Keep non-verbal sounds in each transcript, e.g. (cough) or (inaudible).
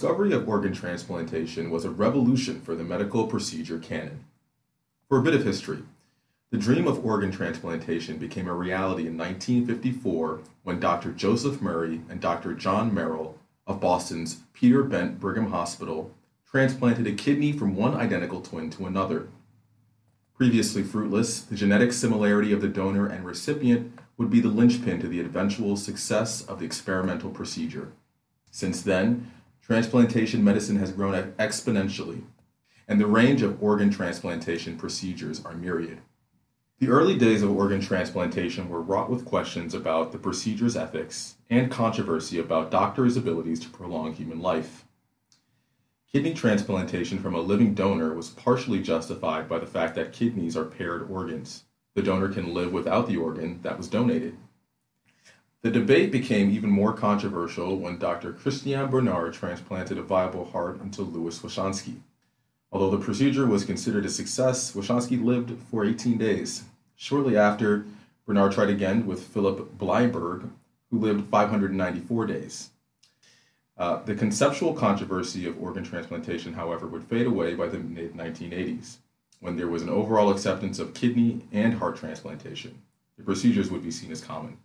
discovery of organ transplantation was a revolution for the medical procedure canon. For a bit of history, the dream of organ transplantation became a reality in 1954 when Dr. Joseph Murray and Dr. John Merrill of Boston's Peter Bent Brigham Hospital transplanted a kidney from one identical twin to another. Previously fruitless, the genetic similarity of the donor and recipient would be the linchpin to the eventual success of the experimental procedure. Since then, transplantation medicine has grown exponentially, and the range of organ transplantation procedures are myriad. The early days of organ transplantation were wrought with questions about the procedure's ethics and controversy about doctors' abilities to prolong human life. Kidney transplantation from a living donor was partially justified by the fact that kidneys are paired organs. The donor can live without the organ that was donated. The debate became even more controversial when Dr. Christiaan Barnard transplanted a viable heart into Louis Washkansky. Although the procedure was considered a success, Washkansky lived for 18 days. Shortly after, Bernard tried again with Philip Blaiberg, who lived 594 days. Uh, the conceptual controversy of organ transplantation, however, would fade away by the mid 1980s, when there was an overall acceptance of kidney and heart transplantation. The procedures would be seen as common.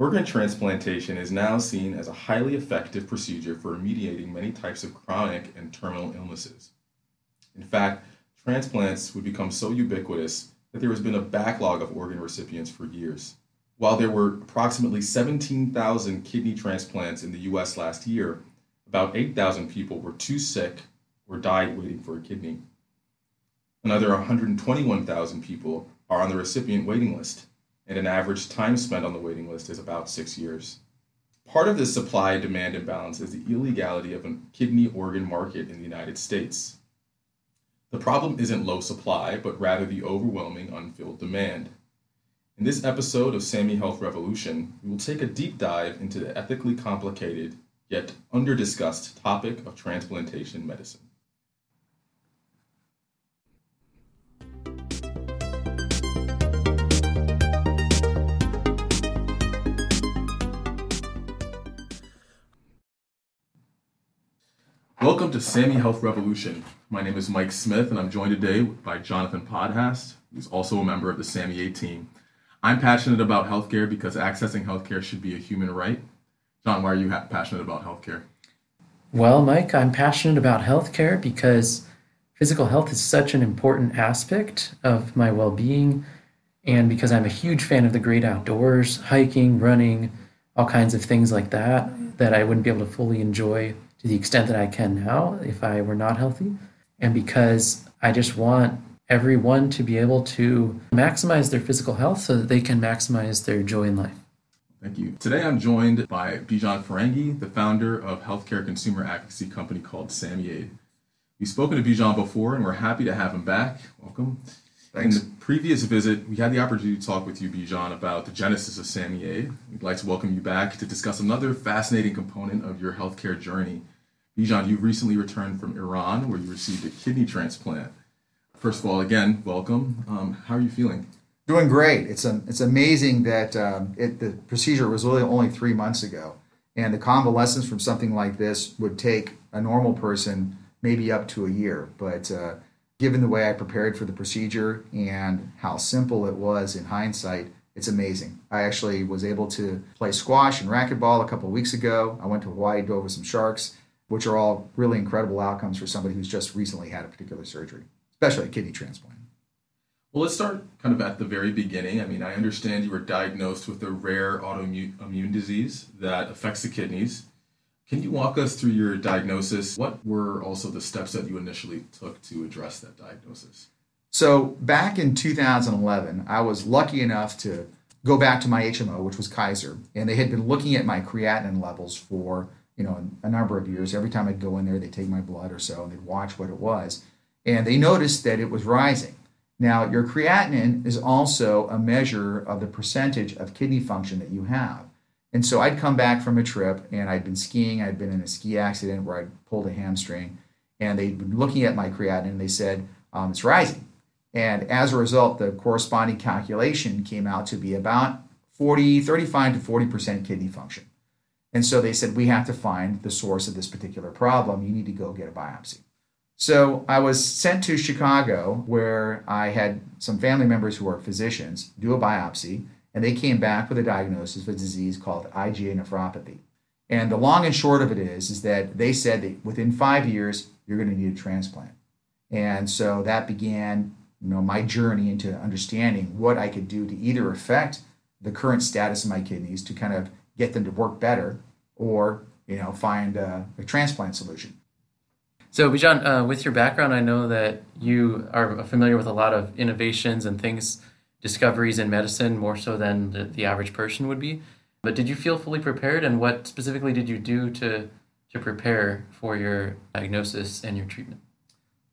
Organ transplantation is now seen as a highly effective procedure for remediating many types of chronic and terminal illnesses. In fact, transplants would become so ubiquitous that there has been a backlog of organ recipients for years. While there were approximately 17,000 kidney transplants in the US last year, about 8,000 people were too sick or died waiting for a kidney. Another 121,000 people are on the recipient waiting list and an average time spent on the waiting list is about six years. Part of this supply demand imbalance is the illegality of a kidney organ market in the United States. The problem isn't low supply, but rather the overwhelming unfilled demand. In this episode of SAMI Health Revolution, we will take a deep dive into the ethically complicated yet under-discussed topic of transplantation medicine. Welcome to SAMI Health Revolution. My name is Mike Smith, and I'm joined today by Jonathan Podhast, who's also a member of the SAMI A team. I'm passionate about healthcare because accessing healthcare should be a human right. John, why are you ha- passionate about healthcare? Well, Mike, I'm passionate about healthcare because physical health is such an important aspect of my well being, and because I'm a huge fan of the great outdoors, hiking, running, all kinds of things like that, that I wouldn't be able to fully enjoy to the extent that I can now if I were not healthy. And because I just want everyone to be able to maximize their physical health so that they can maximize their joy in life. Thank you. Today I'm joined by Bijan Ferengi, the founder of healthcare consumer advocacy company called SamiAid. We've spoken to Bijan before and we're happy to have him back. Welcome. Thanks. In the previous visit, we had the opportunity to talk with you, Bijan, about the genesis of SamiAid. We'd like to welcome you back to discuss another fascinating component of your healthcare journey, Bijan, you recently returned from Iran where you received a kidney transplant. First of all, again, welcome. Um, how are you feeling? Doing great. It's it's amazing that um, it, the procedure was really only three months ago, and the convalescence from something like this would take a normal person maybe up to a year. But uh, given the way I prepared for the procedure and how simple it was in hindsight, it's amazing. I actually was able to play squash and racquetball a couple weeks ago. I went to Hawaii, dove with some sharks which are all really incredible outcomes for somebody who's just recently had a particular surgery, especially a kidney transplant. Well, let's start kind of at the very beginning. I mean, I understand you were diagnosed with a rare autoimmune disease that affects the kidneys. Can you walk us through your diagnosis? What were also the steps that you initially took to address that diagnosis? So, back in 2011, I was lucky enough to go back to my HMO, which was Kaiser, and they had been looking at my creatinine levels for you know, a number of years. Every time I'd go in there, they'd take my blood or so and they'd watch what it was. And they noticed that it was rising. Now, your creatinine is also a measure of the percentage of kidney function that you have. And so I'd come back from a trip and I'd been skiing, I'd been in a ski accident where I'd pulled a hamstring, and they'd been looking at my creatinine and they said, um, it's rising. And as a result, the corresponding calculation came out to be about 40, 35 to 40% kidney function. And so they said, we have to find the source of this particular problem. You need to go get a biopsy. So I was sent to Chicago where I had some family members who are physicians do a biopsy, and they came back with a diagnosis of a disease called IgA nephropathy. And the long and short of it is, is that they said that within five years, you're going to need a transplant. And so that began you know, my journey into understanding what I could do to either affect the current status of my kidneys to kind of get them to work better or, you know, find a, a transplant solution. So, Bijan, uh, with your background, I know that you are familiar with a lot of innovations and things, discoveries in medicine, more so than the, the average person would be. But did you feel fully prepared, and what specifically did you do to to prepare for your diagnosis and your treatment?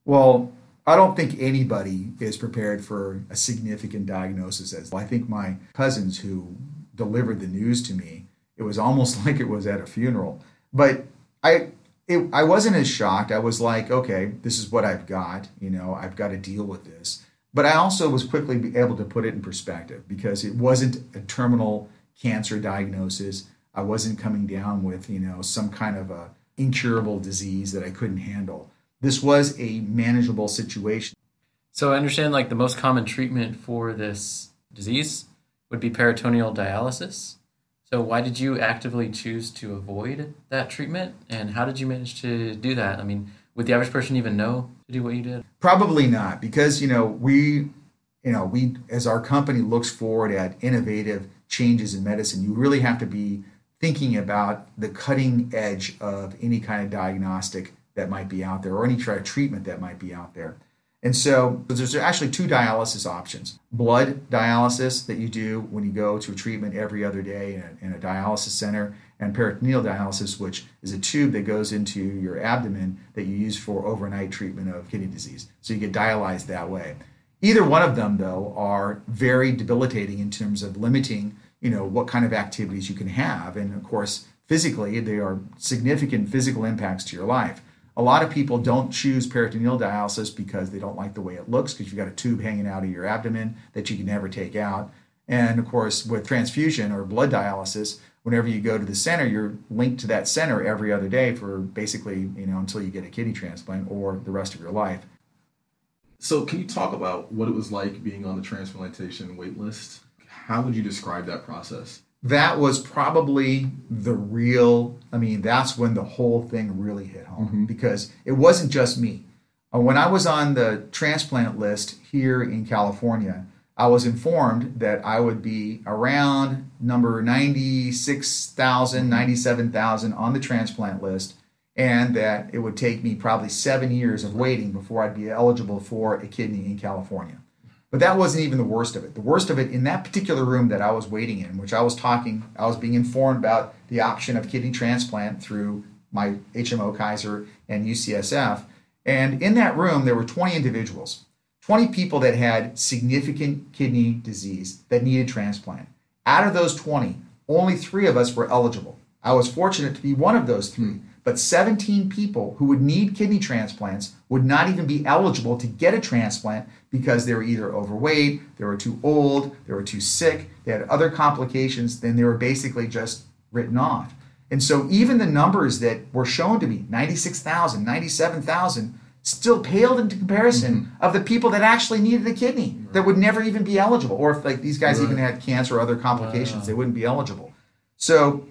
Well, I don't think anybody is prepared for a significant diagnosis. As I think my cousins who delivered the news to me, it was almost (laughs) like it was at a funeral. But I, it, I wasn't as shocked. I was like, okay, this is what I've got. You know, I've got to deal with this. But I also was quickly able to put it in perspective because it wasn't a terminal cancer diagnosis. I wasn't coming down with you know some kind of a incurable disease that I couldn't handle this was a manageable situation. So I understand like the most common treatment for this disease would be peritoneal dialysis. So why did you actively choose to avoid that treatment and how did you manage to do that? I mean, would the average person even know to do what you did? Probably not because you know, we you know, we as our company looks forward at innovative changes in medicine, you really have to be thinking about the cutting edge of any kind of diagnostic that might be out there or any treatment that might be out there. And so there's actually two dialysis options blood dialysis that you do when you go to a treatment every other day in a, in a, dialysis center, and peritoneal dialysis, which is a tube that goes into your abdomen that you use for overnight treatment of kidney disease. So you get dialyzed that way. Either one of them, though, are very debilitating in terms of limiting, you know, what kind of activities you can have. And of course, physically, they are significant physical impacts to your life. A lot of people don't choose peritoneal dialysis because they don't like the way it looks because you've got a tube hanging out of your abdomen that you can never take out. And of course, with transfusion or blood dialysis, whenever you go to the center, you're linked to that center every other day for basically, you know, until you get a kidney transplant or the rest of your life. So, can you talk about what it was like being on the transplantation wait list? How would you describe that process? that was probably the real i mean that's when the whole thing really hit home mm-hmm. because it wasn't just me uh, when i was on the transplant list here in california i was informed that i would be around number 96000 97000 on the transplant list and that it would take me probably seven years of waiting before i'd be eligible for a kidney in california but that wasn't even the worst of it. The worst of it in that particular room that I was waiting in, which I was talking, I was being informed about the option of kidney transplant through my HMO Kaiser and UCSF. And in that room, there were 20 individuals, 20 people that had significant kidney disease that needed transplant. Out of those 20, only three of us were eligible. I was fortunate to be one of those three. But 17 people who would need kidney transplants would not even be eligible to get a transplant because they were either overweight, they were too old, they were too sick, they had other complications, then they were basically just written off. And so even the numbers that were shown to be 96,000, 97,000 still paled into comparison mm-hmm. of the people that actually needed a kidney right. that would never even be eligible. Or if like these guys right. even had cancer or other complications, wow. they wouldn't be eligible. So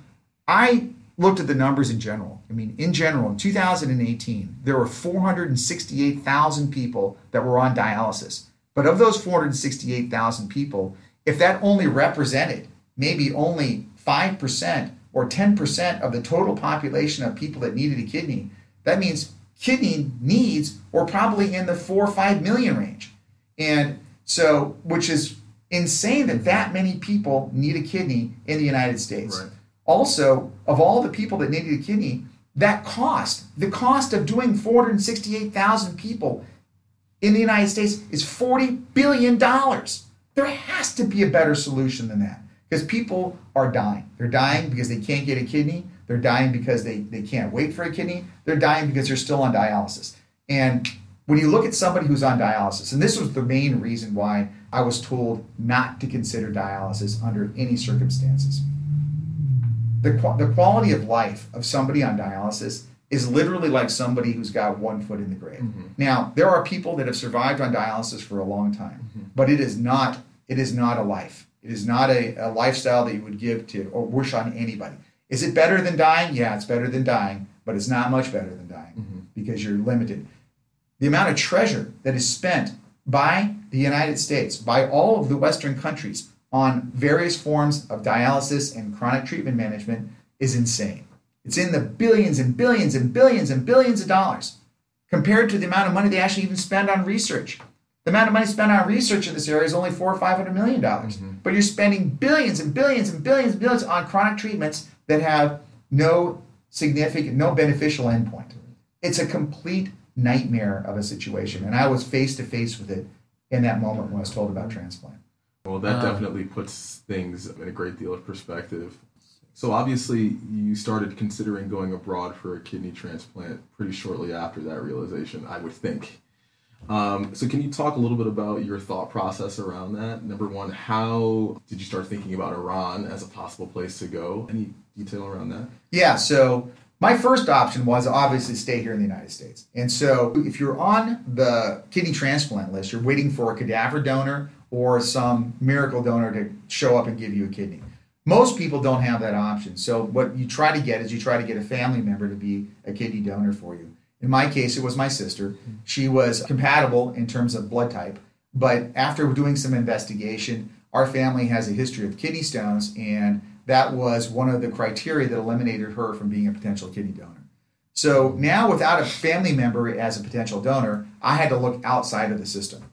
I looked at the numbers in general. I mean, in general, in 2018, there were 468,000 people that were on dialysis. But of those 468,000 people, if that only represented maybe only 5% or 10% of the total population of people that needed a kidney, that means kidney needs were probably in the 4 or 5 million range. And so, which is insane that that many people need a kidney in the United States. Right. Also, of all the people that needed a kidney, that cost, the cost of doing 468,000 people in the United States is $40 billion. There has to be a better solution than that because people are dying. They're dying because they can't get a kidney. They're dying because they, they can't wait for a kidney. They're dying because they're still on dialysis. And when you look at somebody who's on dialysis, and this was the main reason why I was told not to consider dialysis under any circumstances the, the quality of life of somebody on dialysis is literally like somebody who's got one foot in the grave. Mm-hmm. Now, there are people that have survived on dialysis for a long time, mm-hmm. but it is not it is not a life. It is not a, a lifestyle that you would give to or wish on anybody. Is it better than dying? Yeah, it's better than dying, but it's not much better than dying mm-hmm. because you're limited. The amount of treasure that is spent by the United States, by all of the Western countries on various forms of dialysis and chronic treatment management is insane. It's in the billions and billions and billions and billions of dollars compared to the amount of money they actually even spend on research. The amount of money spent on research in this area is only four or five hundred million dollars. Mm-hmm. But you're spending billions and billions and billions and billions on chronic treatments that have no significant, no beneficial endpoint. It's a complete nightmare of a situation. And I was face to face with it in that moment when I was told about transplant. Well, that um, definitely puts things in a great deal of perspective. So, obviously, you started considering going abroad for a kidney transplant pretty shortly after that realization, I would think. Um, so, can you talk a little bit about your thought process around that? Number one, how did you start thinking about Iran as a possible place to go? Any detail around that? Yeah, so my first option was obviously stay here in the United States. And so if you're on the kidney transplant list, you're waiting for a cadaver donor or some miracle donor to show up and give you a kidney. Most people don't have that option. So what you try to get is you try to get a family member to be a kidney donor for you. In my case, it was my sister. She was compatible in terms of blood type, but after doing some investigation, our family has a history of kidney stones and that was one of the criteria that eliminated her from being a potential kidney donor. So now, without a family member as a potential donor, I had to look outside of the system.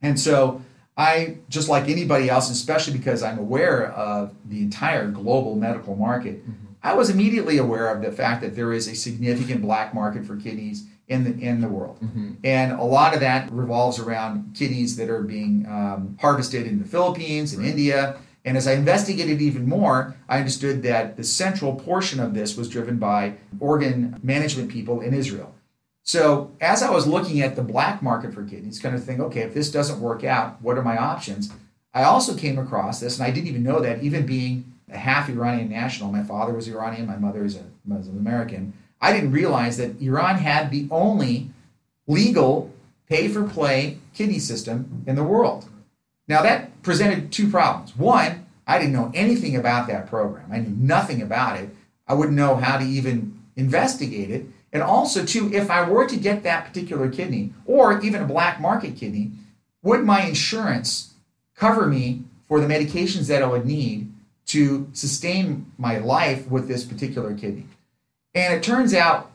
And so I, just like anybody else, especially because I'm aware of the entire global medical market, mm-hmm. I was immediately aware of the fact that there is a significant black market for kidneys in the in the world, mm-hmm. and a lot of that revolves around kidneys that are being um, harvested in the Philippines and right. India and as I investigated even more, I understood that the central portion of this was driven by organ management people in Israel. So as I was looking at the black market for kidneys, kind of think, okay, if this doesn't work out, what are my options? I also came across this, and I didn't even know that, even being half Iranian national, my father was Iranian, my mother is a, an American. I didn't realize that Iran had the only legal pay for play kidney system in the world. Now, that presented two problems. One, I didn't know anything about that program, I knew nothing about it. I wouldn't know how to even investigate it. And also, two, if I were to get that particular kidney or even a black market kidney, would my insurance cover me for the medications that I would need to sustain my life with this particular kidney? And it turns out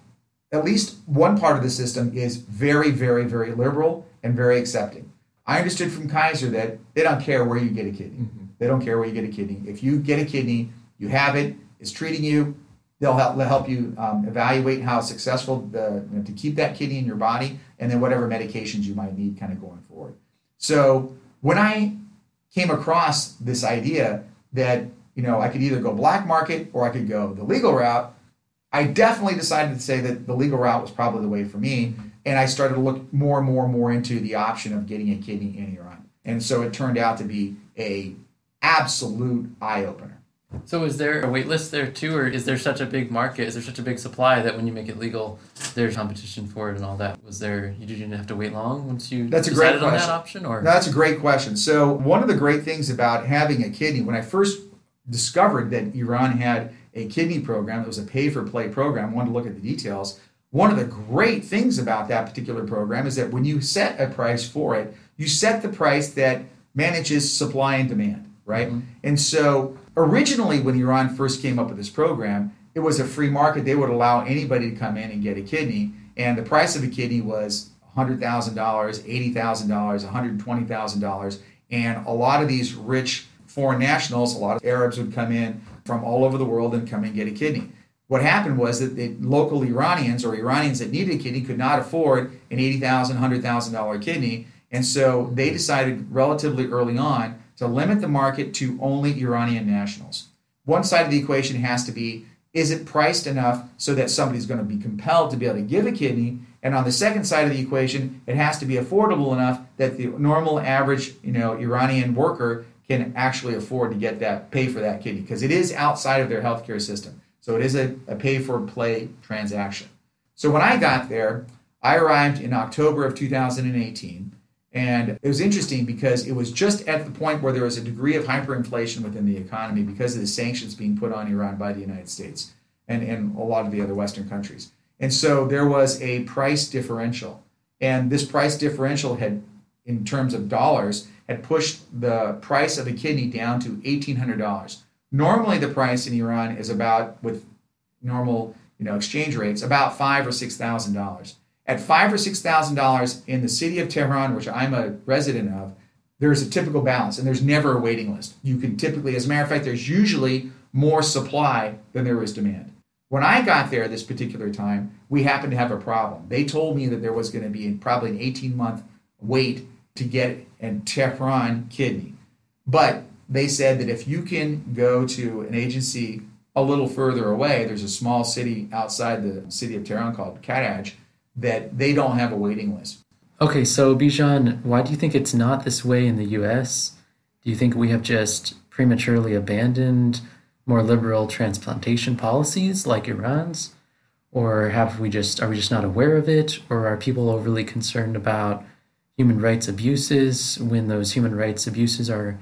at least one part of the system is very, very, very liberal and very accepting. I understood from Kaiser that they don't care where you get a kidney. Mm-hmm. They don't care where you get a kidney. If you get a kidney, you have it, it's treating you, they'll help, they'll help you um, evaluate how successful the, you know, to keep that kidney in your body and then whatever medications you might need kind of going forward. So when I came across this idea that you know I could either go black market or I could go the legal route, I definitely decided to say that the legal route was probably the way for me and I started to look more and more and more into the option of getting a kidney in Iran. And so it turned out to be a absolute eye opener. So is there a wait list there too, or is there such a big market? Is there such a big supply that when you make it legal, there's competition for it and all that? Was there you didn't have to wait long once you that's a great question. on that option, or that's a great question. So one of the great things about having a kidney, when I first discovered that Iran had a kidney program that was a pay for play program, wanted to look at the details. One of the great things about that particular program is that when you set a price for it, you set the price that manages supply and demand, right? Mm-hmm. And so originally, when Iran first came up with this program, it was a free market. They would allow anybody to come in and get a kidney, and the price of a kidney was $100,000, $80,000, $120,000. And a lot of these rich foreign nationals, a lot of Arabs would come in from all over the world and come and get a kidney. What happened was that the local Iranians or Iranians that needed a kidney could not afford an $80,000, $100,000 kidney. And so they decided relatively early on to limit the market to only Iranian nationals. One side of the equation has to be is it priced enough so that somebody's going to be compelled to be able to give a kidney? And on the second side of the equation, it has to be affordable enough that the normal average, you know, Iranian worker can actually afford to get that pay for that kidney because it is outside of their healthcare system. So it is a, a pay for play transaction. So when I got there, I arrived in October of 2018. And it was interesting because it was just at the point where there was a degree of hyperinflation within the economy because of the sanctions being put on Iran by the United States and, and a lot of the other Western countries. And so there was a price differential. And this price differential had, in terms of dollars, had pushed the price of a kidney down to $1,800. Normally, the price in Iran is about, with normal you know, exchange rates, about five or six thousand dollars. At five or six thousand dollars in the city of Tehran, which I'm a resident of, there's a typical balance, and there's never a waiting list. You can typically, as a matter of fact, there's usually more supply than there is demand. When I got there this particular time, we happened to have a problem. They told me that there was going to be probably an 18 month wait to get a Tehran kidney. But they said that if you can go to an agency a little further away, there's a small city outside the city of Tehran called Karaj that they don't have a waiting list. Okay, so Bijan, why do you think it's not this way in the US? Do you think we have just prematurely abandoned more liberal transplantation policies like Iran's? Or have we just are we just not aware of it? Or are people overly concerned about human rights abuses when those human rights abuses are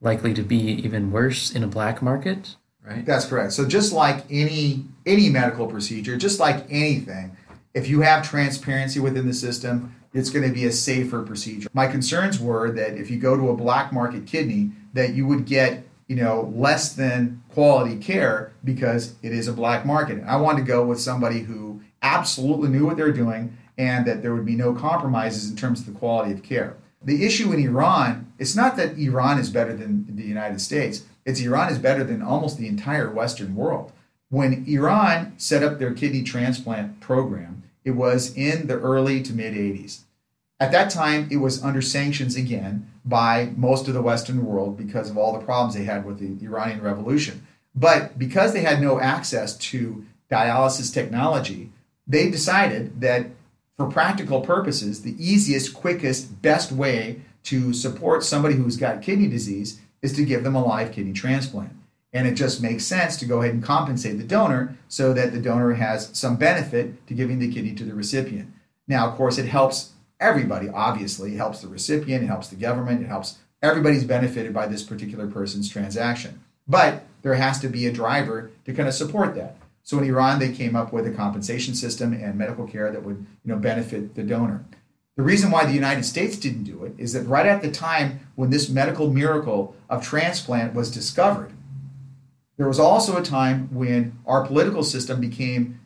likely to be even worse in a black market? Right. That's correct. So just like any any medical procedure, just like anything, if you have transparency within the system, it's going to be a safer procedure. My concerns were that if you go to a black market kidney, that you would get you know less than quality care because it is a black market. I wanted to go with somebody who absolutely knew what they're doing and that there would be no compromises in terms of the quality of care. The issue in Iran, it's not that Iran is better than the United States. It's Iran is better than almost the entire Western world. When Iran set up their kidney transplant program, it was in the early to mid 80s. At that time, it was under sanctions again by most of the Western world because of all the problems they had with the Iranian Revolution. But because they had no access to dialysis technology, they decided that for practical purposes, the easiest, quickest, best way to support somebody who's got kidney disease is to give them a live kidney transplant. And it just makes sense to go ahead and compensate the donor so that the donor has some benefit to giving the kidney to the recipient. Now, of course, it helps everybody, obviously. It helps the recipient, it helps the government, it helps everybody's benefited by this particular person's transaction. But there has to be a driver to kind of support that. So in Iran, they came up with a compensation system and medical care that would you know, benefit the donor. The reason why the United States didn't do it is that right at the time when this medical miracle of transplant was discovered, there was also a time when our political system became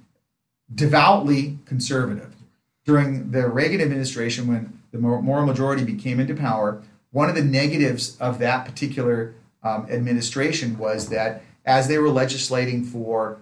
devoutly conservative. During the Reagan administration, when the moral majority became into power, one of the negatives of that particular um, administration was that as they were legislating for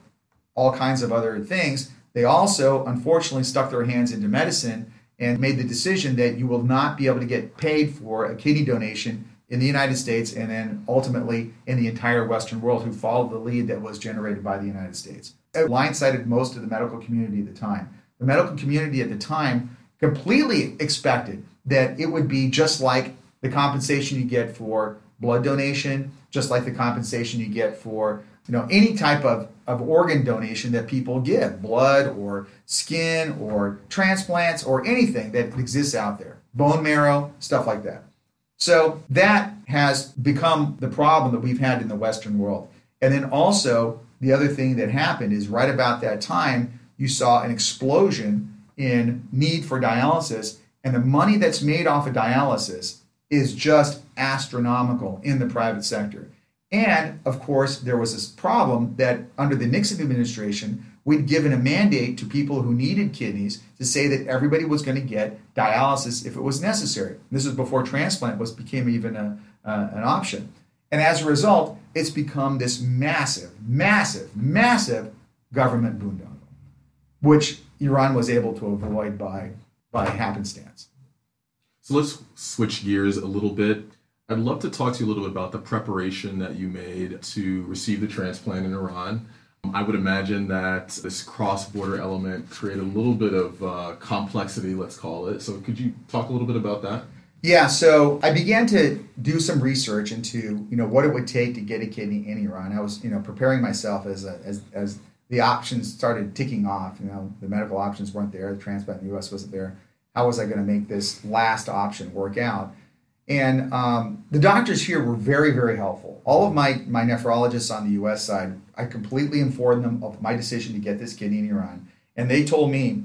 all kinds of other things, they also unfortunately stuck their hands into medicine and made the decision that you will not be able to get paid for a kidney donation in the United States and then ultimately in the entire Western world who followed the lead that was generated by the United States. It blindsided most of the medical community at the time. The medical community at the time completely expected that it would be just like the compensation you get for blood donation, just like the compensation you get for you know any type of, of organ donation that people give blood or skin or transplants or anything that exists out there bone marrow stuff like that. So that has become the problem that we've had in the western world. And then also the other thing that happened is right about that time you saw an explosion in need for dialysis and the money that's made off of dialysis is just astronomical in the private sector and of course, there was this problem that under the Nixon administration, we'd given a mandate to people who needed kidneys to say that everybody was going to get dialysis if it was necessary. This was before transplant was became even a, uh, an option. And as a result, it's become this massive, massive, massive government boondoggle, which Iran was able to avoid by by happenstance. So let's switch gears a little bit I'd love to talk to you a little bit about the preparation that you made to receive the transplant in Iran. I would imagine that this cross border element created a little bit of uh, complexity, let's call it. So, could you talk a little bit about that? Yeah, so I began to do some research into you know what it would take to get a kidney in Iran. I was you know preparing myself as a, as as the options started ticking off. You know the medical options weren't there, the transplant in the U.S. wasn't there. How was I going to make this last option work out? And um, the doctors here were very very helpful. All of my my nephrologists on the U.S. side, I completely informed them of my decision to get this kidney in Iran, and they told me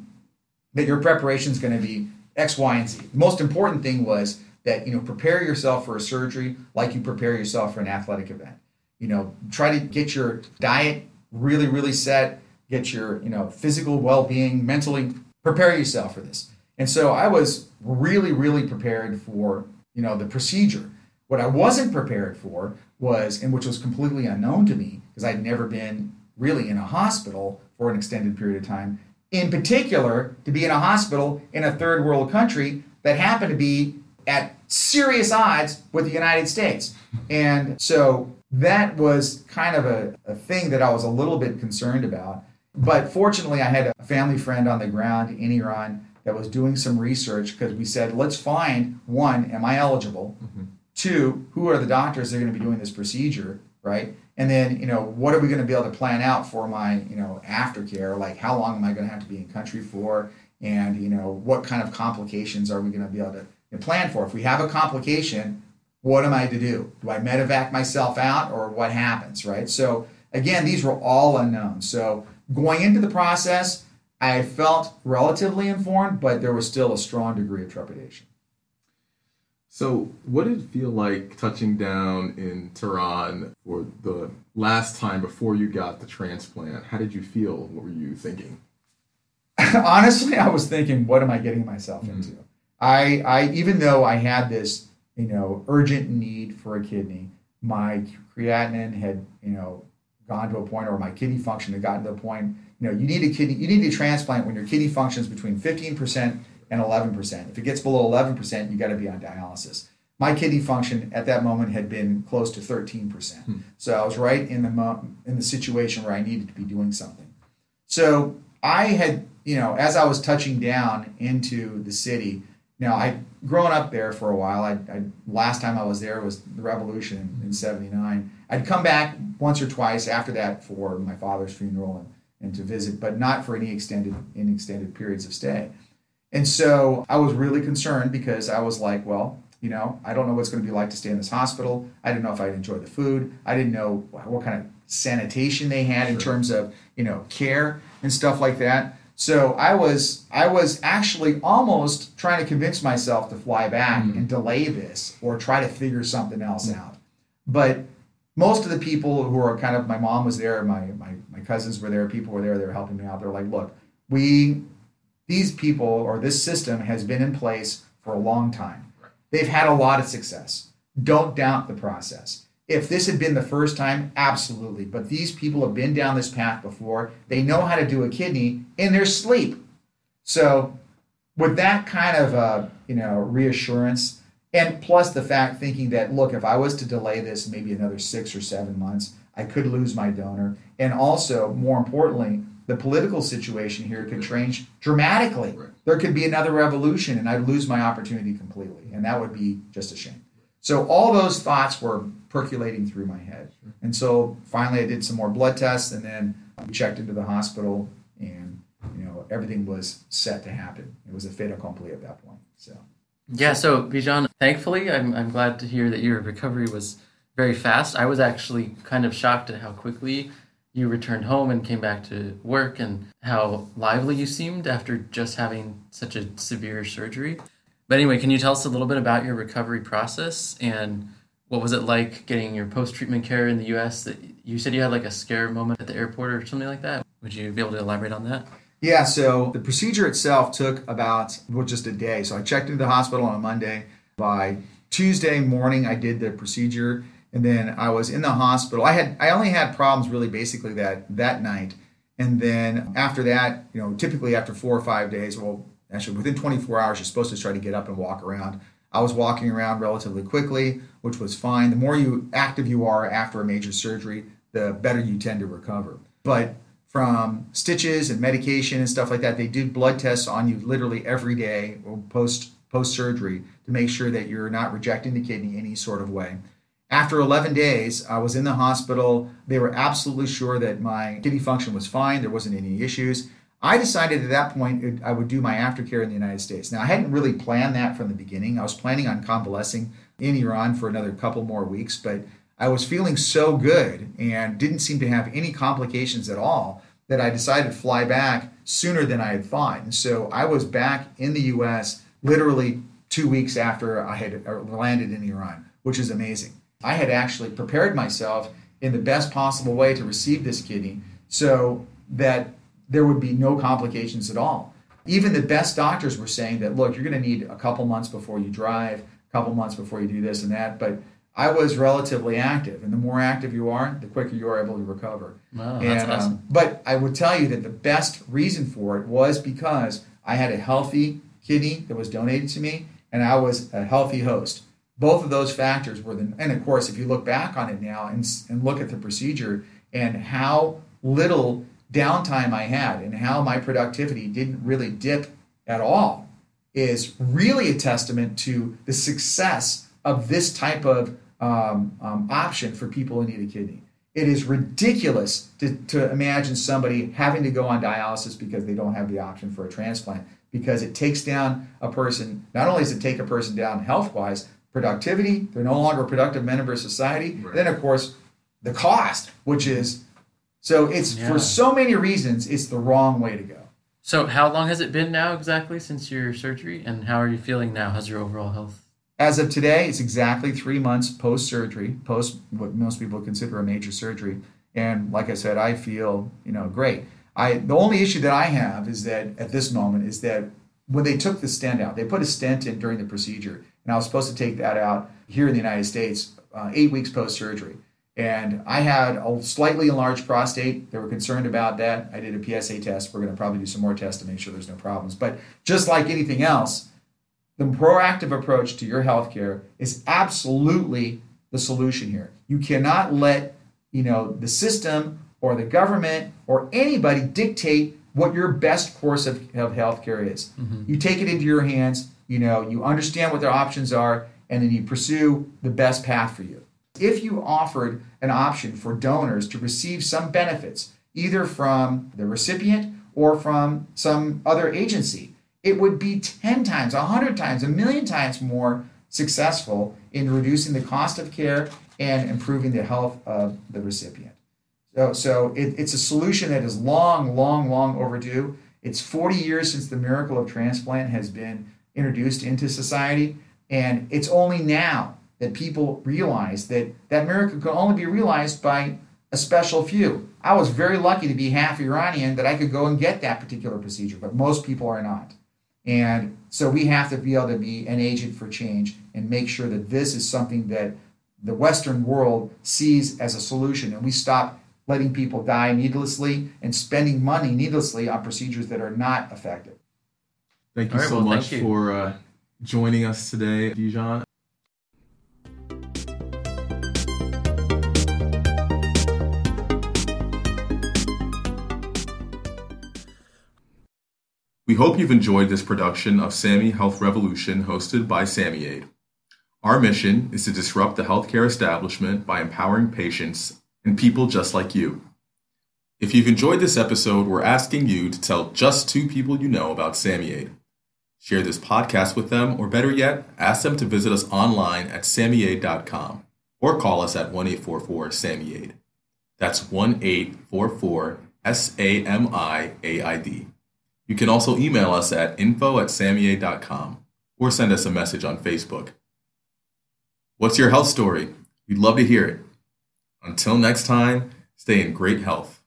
that your preparation is going to be X, Y, and Z. The most important thing was that you know prepare yourself for a surgery like you prepare yourself for an athletic event. You know, try to get your diet really, really set, get your you know physical well-being, mentally prepare yourself for this. And so I was really, really prepared for you know the procedure. What I wasn't prepared for was, and which was completely unknown to me, because I'd never been really in a hospital for an extended period of time, in particular, to be in a hospital in a third world country that happened to be at serious odds with the United States. And so that was kind of a, a thing that I was a little bit concerned about. But fortunately, I had a family friend on the ground in Iran that was doing some research because we said, let's find one, am I eligible? Mm-hmm. Two, who are the doctors that are going to be doing this procedure, right? and then you know what are we going to be able to plan out for my you know aftercare like how long am i going to have to be in country for and you know what kind of complications are we going to be able to plan for if we have a complication what am i to do do i medevac myself out or what happens right so again these were all unknown so going into the process i felt relatively informed but there was still a strong degree of trepidation so, what did it feel like touching down in Tehran for the last time before you got the transplant? How did you feel? What were you thinking? (laughs) Honestly, I was thinking, what am I getting myself mm-hmm. into? I, I, even though I had this, you know, urgent need for a kidney, my creatinine had, you know, gone to a point, or my kidney function had gotten to a point. You know, you need a kidney, you need a transplant when your kidney functions between 15% and 11%. If it gets below 11%, you got to be on dialysis. My kidney function at that moment had been close to 13%. Hmm. So I was right in the mo- in the situation where I needed to be doing something. So I had, you know, as I was touching down into the city, now I'd grown up there for a while. I, I last time I was there was the revolution in, in 79. I'd come back once or twice after that for my father's funeral and, and to visit, but not for any extended any extended periods of stay. And so I was really concerned because I was like, well, you know, I don't know what's going to be like to stay in this hospital. I didn't know if I'd enjoy the food. I didn't know what kind of sanitation they had sure. in terms of, you know, care and stuff like that. So I was I was actually almost trying to convince myself to fly back mm-hmm. and delay this or try to figure something else mm-hmm. out. But most of the people who are kind of my mom was there, my, my my cousins were there, people were there, they were helping me out. They're like, look, we these people or this system has been in place for a long time. They've had a lot of success. Don't doubt the process. If this had been the first time, absolutely. But these people have been down this path before. They know how to do a kidney in their sleep. So, with that kind of uh, you know reassurance, and plus the fact thinking that look, if I was to delay this maybe another six or seven months, I could lose my donor, and also more importantly, the political situation here could change dramatically. Right. There could be another revolution, and I'd lose my opportunity completely, and that would be just a shame. So all those thoughts were percolating through my head, and so finally I did some more blood tests, and then we checked into the hospital, and you know everything was set to happen. It was a fait accompli at that point. So yeah, so Bijan, thankfully, I'm I'm glad to hear that your recovery was very fast. I was actually kind of shocked at how quickly you returned home and came back to work and how lively you seemed after just having such a severe surgery. But anyway, can you tell us a little bit about your recovery process and what was it like getting your post treatment care in the US? That you said you had like a scare moment at the airport or something like that. Would you be able to elaborate on that? Yeah, so the procedure itself took about well, just a day. So I checked into the hospital on a Monday. By Tuesday morning, I did the procedure and then I was in the hospital. I had I only had problems really basically that that night, and then after that, you know, typically after four or five days, well, actually within 24 hours, you're supposed to try to get up and walk around. I was walking around relatively quickly, which was fine. The more you active you are after a major surgery, the better you tend to recover. But from stitches and medication and stuff like that, they do blood tests on you literally every day post post surgery to make sure that you're not rejecting the kidney any sort of way. After 11 days, I was in the hospital. They were absolutely sure that my kidney function was fine, there wasn't any issues. I decided at that point I would do my aftercare in the United States. Now, I hadn't really planned that from the beginning. I was planning on convalescing in Iran for another couple more weeks, but I was feeling so good and didn't seem to have any complications at all that I decided to fly back sooner than I had thought. And so I was back in the US literally two weeks after I had uh, landed in Iran, which is amazing. I had actually prepared myself in the best possible way to receive this kidney so that there would be no complications at all. Even the best doctors were saying that, look, you're going to need a couple months before you drive, a couple months before you do this and that. But I was relatively active, and the more active you are, the quicker you are able to recover. Wow, and, that's um, awesome. but I would tell you that the best reason for it was because I had a healthy kidney that was donated to me, and I was a healthy host. Both of those factors were the, and of course, if you look back on it now and, and look at the procedure and how little downtime I had and how my productivity didn't really dip at all, is really a testament to the success of this type of um, um, option for people who need a kidney. It is ridiculous to, to imagine somebody having to go on dialysis because they don't have the option for a transplant because it takes down a person, not only does it take a person down health wise, productivity, they're no longer a productive member of society. Right. Then, of course, the cost, which is so it's Yeah. for so many reasons, it's the wrong way to go. So, how long has it been now exactly since your surgery, and how are you feeling now? How's your overall health? As of today, it's exactly three months post surgery, post what most people consider a major surgery. And like I said, I feel you know great. I the only issue that I have is that at this moment is that when they took the stent out, they put a stent in during the procedure, and I was supposed to take that out here in the United States uh, eight weeks post surgery. And I had a slightly enlarged prostate. They were concerned about that. I did a PSA test. We're going to probably do some more tests to make sure there's no problems. But just like anything else, the proactive approach to your healthcare is absolutely the solution here. You cannot let, you know, the system or the government or anybody dictate what your best course of, of healthcare is. Mm-hmm. You take it into your hands, you know, you understand what their options are, and then you pursue the best path for you. If you offered an option for donors to receive some benefits, either from the recipient or from some other agency, it would be 10 times, 100 times, a million times more successful in reducing the cost of care and improving the health of the recipient. So, so it, it's a solution that is long, long, long overdue. It's 40 years since the miracle of transplant has been introduced into society, and it's only now that people realize that that miracle can only be realized by a special few. I was very lucky to be half Iranian that I could go and get that particular procedure, but most people are not. And so we have to be able to be an agent for change and make sure that this is something that the Western world sees as a solution and we stop letting people die needlessly and spending money needlessly on procedures that are not effective. Thank you All right, so well, much you. for uh, joining us today, Bijan. We hope you've enjoyed this production of SAMI Health Revolution hosted by SamiAid. Our mission is to disrupt the healthcare establishment by empowering patients and people just like you. If you've enjoyed this episode, we're asking you to tell just two people you know about SamiAid. Share this podcast with them, or better yet, ask them to visit us online at samiaid.com or call us at 1 844 SamiAid. That's 1 844 S A M I A I D. You can also email us at info at samiaid.com or send us a message on Facebook. What's your health story? We'd love to hear it. Until next time, stay in great health.